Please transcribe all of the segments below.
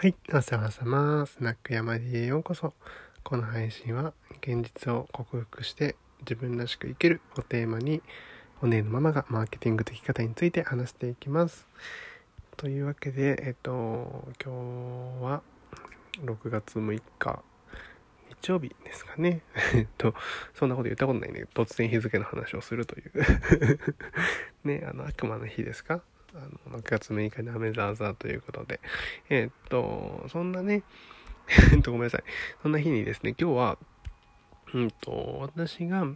はい、朝はさま、スナック山でへようこそ。この配信は、現実を克服して自分らしく生きるをテーマに、お姉のママがマーケティング的方について話していきます。というわけで、えっと、今日は6月6日、日曜日ですかね。えっと、そんなこと言ったことないんで、突然日付の話をするという ね、あの、悪魔の日ですか？あの、6月6日に雨ザーザーということで、えー、っと、そんなね、え っと、ごめんなさい。そんな日にですね、今日は、うんと、私が、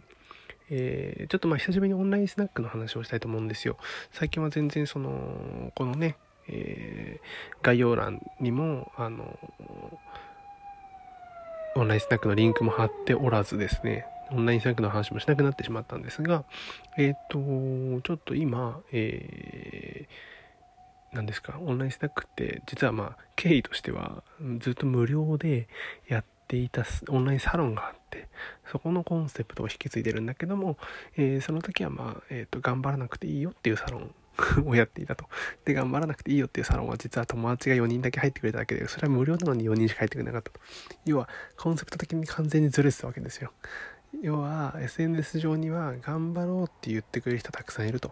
えー、ちょっとまあ久しぶりにオンラインスナックの話をしたいと思うんですよ。最近は全然その、このね、えー、概要欄にも、あの、オンラインスナックのリンクも貼っておらずですね、オンラインサイクの話もしなくなってしまったんですが、えっ、と、ちょっと今、えー、何ですか、オンラインスナックって実はまあ経緯としてはずっと無料でやっていたオンラインサロンがあって、そこのコンセプトを引き継いでるんだけども、えー、その時はまあ、えっ、ー、と、頑張らなくていいよっていうサロン をやっていたと。で、頑張らなくていいよっていうサロンは実は友達が4人だけ入ってくれただけで、それは無料なのに4人しか入ってくれなかったと。要は、コンセプト的に完全にずれてたわけですよ。要は SNS 上には頑張ろうって言ってくれる人たくさんいると。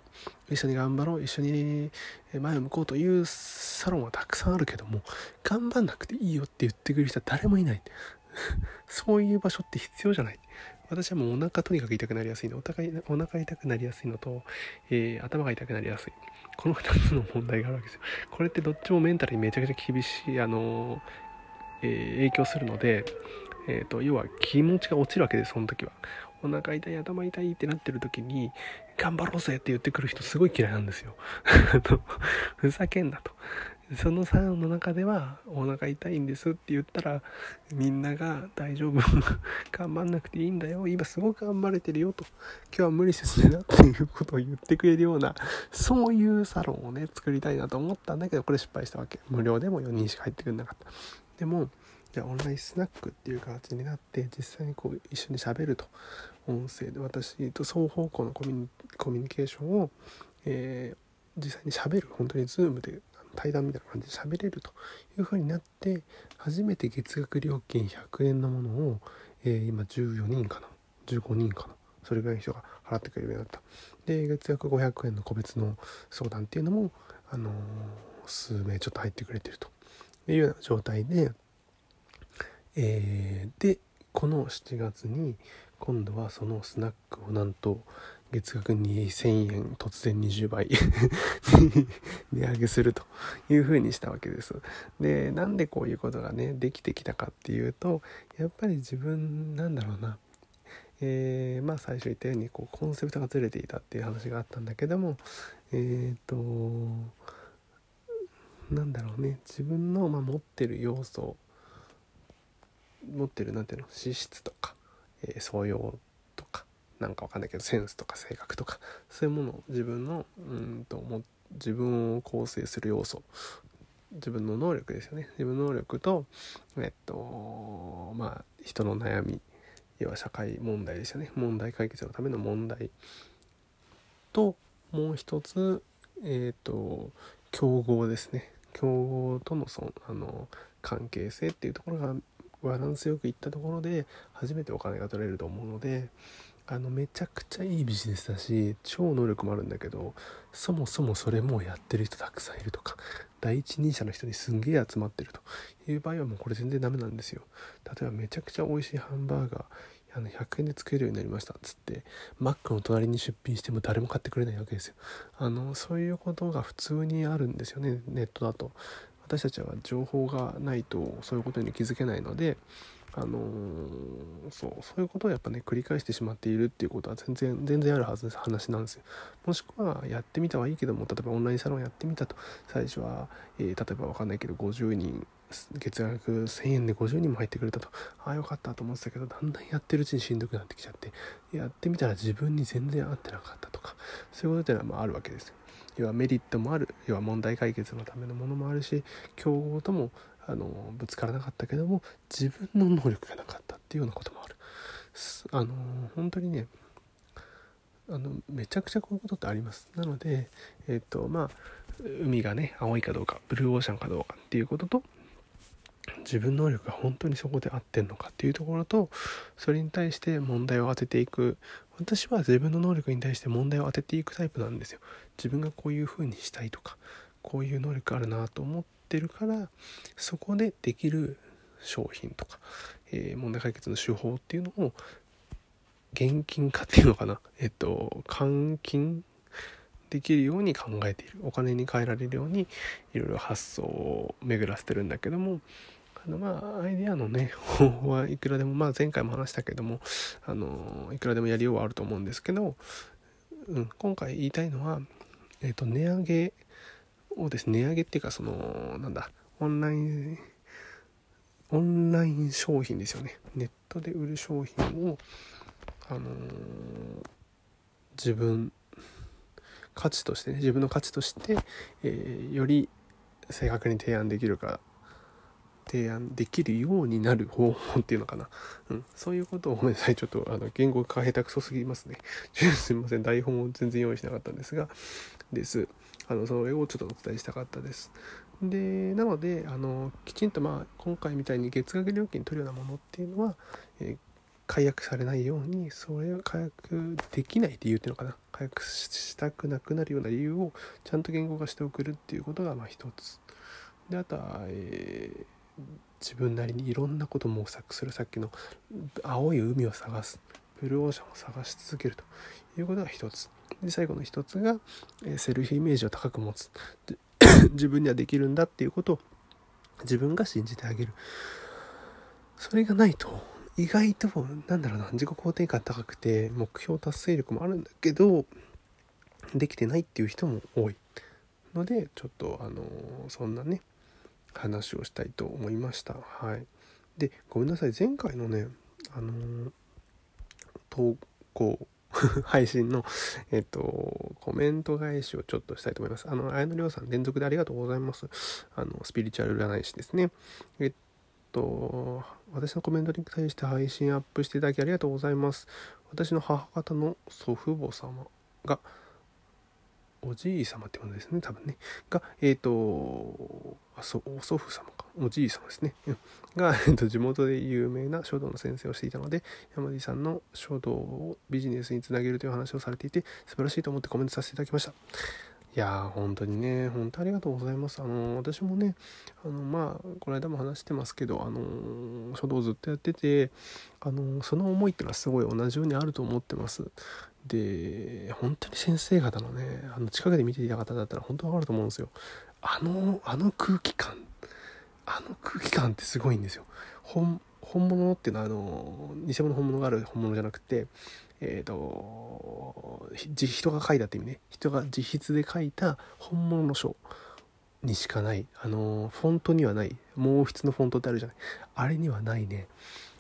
一緒に頑張ろう一緒に前を向こうというサロンはたくさんあるけども頑張んなくていいよって言ってくれる人は誰もいない。そういう場所って必要じゃない。私はもうお腹とにかく痛くなりやすいの。お腹お腹痛くなりやすいのと、えー、頭が痛くなりやすい。この2つの問題があるわけですよ。これってどっちもメンタルにめちゃくちゃ厳しいあのえー、影響するのでえーと、要は気持ちが落ちるわけですその時は。お腹痛い頭痛いってなってる時に頑張ろうぜって言ってくる人すごい嫌いなんですよ。ふざけんなと。その3の中ではお腹痛いんですって言ったらみんなが大丈夫。頑張んなくていいんだよ。今すごく頑張れてるよと。今日は無理せずねなっていうことを言ってくれるようなそういうサロンをね作りたいなと思ったんだけどこれ失敗したわけ。無料でも4人しか入ってくれなかった。でもじゃオンラインスナックっていう形になって実際にこう一緒にしゃべると。音声で私と双方向のコミュニケーションを、えー、実際にしゃべる本当に Zoom で対談みたいな感じで喋れるというふうになって初めて月額料金100円のものを、えー、今14人かな。15人かな。それぐらいの人が払ってくれるようになった。で月額500円の個別の相談っていうのも、あのー、数名ちょっと入ってくれてるというような状態でえー、でこの7月に今度はそのスナックをなんと月額2000円突然20倍 値上げするという風にしたわけです。でなんでこういうことがねできてきたかっていうとやっぱり自分なんだろうなえー、まあ最初言ったようにこうコンセプトがずれていたっていう話があったんだけどもえっ、ー、となんだろうね自分の、ま、持ってる要素持ってる何ていうの？資質とか、えー、素養とかなんかわかんないけどセンスとか性格とかそういうものを自分のうんとも自分を構成する要素自分の能力ですよね。自分の能力とえっとまあ人の悩み要は社会問題ですよね。問題解決のための問題ともう一つえっ、と競合ですね。競合とのそあの関係性っていうところがバランスよくいったところで初めてお金が取れると思うのであのめちゃくちゃいいビジネスだし超能力もあるんだけどそもそもそれもやってる人たくさんいるとか第一人者の人にすんげえ集まってるという場合はもうこれ全然ダメなんですよ。例えばめちゃくちゃ美味しいハンバーガーあの100円で作れるようになりましたっつってマックの隣に出品しても誰も買ってくれないわけですよ。あのそういうことが普通にあるんですよねネットだと。私たちは情報がないとそういうことに気づけないのであのー、そうそういうことをやっぱね繰り返してしまっているっていうことは全然全然あるはずです話なんですよ。もしくはやってみたはいいけども例えばオンラインサロンやってみたと。最初は、えー、例えば分かんないけど50人月額1000円で50人も入ってくれたと。ああよかったと思ってたけどだんだんやってるうちにしんどくなってきちゃってやってみたら自分に全然合ってなかったとかそういうことっていうのはまああるわけです。よ要はメリットもある要は問題解決のためのものもあるし競合ともあのぶつからなかったけども自分の能力がなかったっていうようなこともある。あの本当にねあのめちゃくちゃこういうことってあります。なのでえっ、とまあ海がね青いかどうかブルーオーシャンかどうかっていうことと自分能力が本当にそこで合ってんのかっていうところとそれに対して問題を当てていく。私は自分の能力に対して問題を当てていくタイプなんですよ。自分がこういう風にしたいとかこういう能力あるなと思ってるからそこでできる商品とか、えー、問題解決の手法っていうのを現金化っていうのかな。えっと換金できるように考えている。お金に換えられるようにいろいろ発想を巡らせてるんだけどもあのまあアイデアのね 方法はいくらでもまあ前回も話したけどもあのいくらでもやりようはあると思うんですけど、うん、今回言いたいのは、えっと値上げをですね値上げっていうかそのなんだオンラインオンライン商品ですよね。ネットで売る商品をあのー、自分価値としてね自分の価値として、えー、より正確に提案できるか提案できるようになる方法っていうのかな、うん、そういうことをごめんなさい。ちょっとあの言語化下手くそすぎますね。すいません。台本を全然用意しなかったんですが。です。あのそれをちょっとお伝えしたかったです。でなのであのきちんとまあ今回みたいに月額料金取るようなものっていうのは、えー、解約されないようにそれを解約できない理由っていうのかな。解約したくなくなるような理由をちゃんと言語化しておくるっていうことがまあ一つ。であとは、えー、自分なりにいろんなことを模索するさっきの青い海を探すブルーオーシャンを探し続けるということが一つ。で最後の一つが、え、セルフイメージを高く持つ。自分にはできるんだっていうことを自分が信じてあげる。それがないと意外となんだろうな自己肯定感高くて目標達成力もあるんだけどできてないっていう人も多い。のでちょっとあのそんなね話をしたいと思いましたはいでごめんなさい前回のねあの投稿 配信の、えっと、コメント返しをちょっとしたいと思います。あの、綾野亮さん、連続でありがとうございます。あの、スピリチュアル占い師ですね。えっと、私のコメントに対して配信アップしていただきありがとうございます。私の母方の祖父母様が、おじい様ってことですね、多分ね。が、えっ、ー、と、あそお祖父様か、おじい様ですね。が、えーと、地元で有名な書道の先生をしていたので、山地さんの書道をビジネスにつなげるという話をされていて、素晴らしいと思ってコメントさせていただきました。いやー、本当にね、本当ありがとうございます。あの、私もね、あの、まあ、この間も話してますけど、あの、書道ずっとやってて、あの、その思いっていうのはすごい同じようにあると思ってます。で、本当に先生方のね、あの、近くで見ていた方だったら本当わかると思うんですよ。あの、あの空気感、あの空気感ってすごいんですよ。本、本物っていうのは、あの、偽物本物がある本物じゃなくて、えっ、ー、と人が書いたって意味ね。人が自筆で書いた本物の書にしかない。あのフォントにはない。毛筆のフォントってあるじゃない。あれにはないね。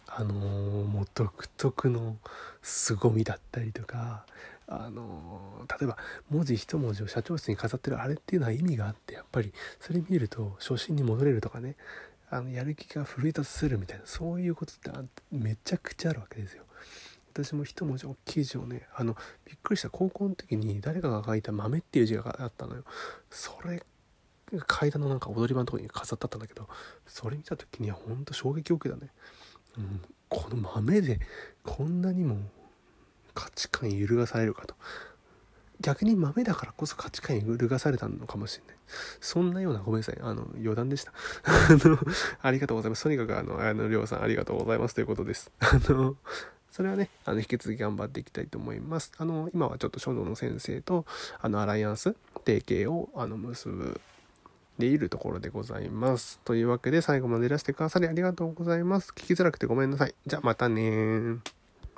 あのもう独特の凄みだったりとか。あの例えば文字一文字を社長室に飾ってるあれっていうのは意味があってやっぱりそれ見ると初心に戻れるとかね。あのやる気が奮い立たせるみたいなそういうことってめちゃくちゃあるわけですよ。私も一文字大きい字をねあのびっくりした高校の時に誰かが書いた「豆」っていう字があったのよ。それ階段のなんか踊り場のとこに飾ってあったんだけどそれ見た時にはほんと衝撃を受けたね、うん、この豆でこんなにも価値観揺るがされるかと。逆に豆だからこそ価値観揺るがされたのかもしれない。そんなようなごめんなさい。あの余談でした。あのありがとうございます。とにかくあの綾野亮さんありがとうございますということです。あのそれはね、あの、引き続き頑張っていきたいと思います。あの、今はちょっと書道の先生と、あの、アライアンス、提携を、あの、結ぶでいるところでございます。というわけで最後までいらしてくださりありがとうございます。聞きづらくてごめんなさい。じゃあまたね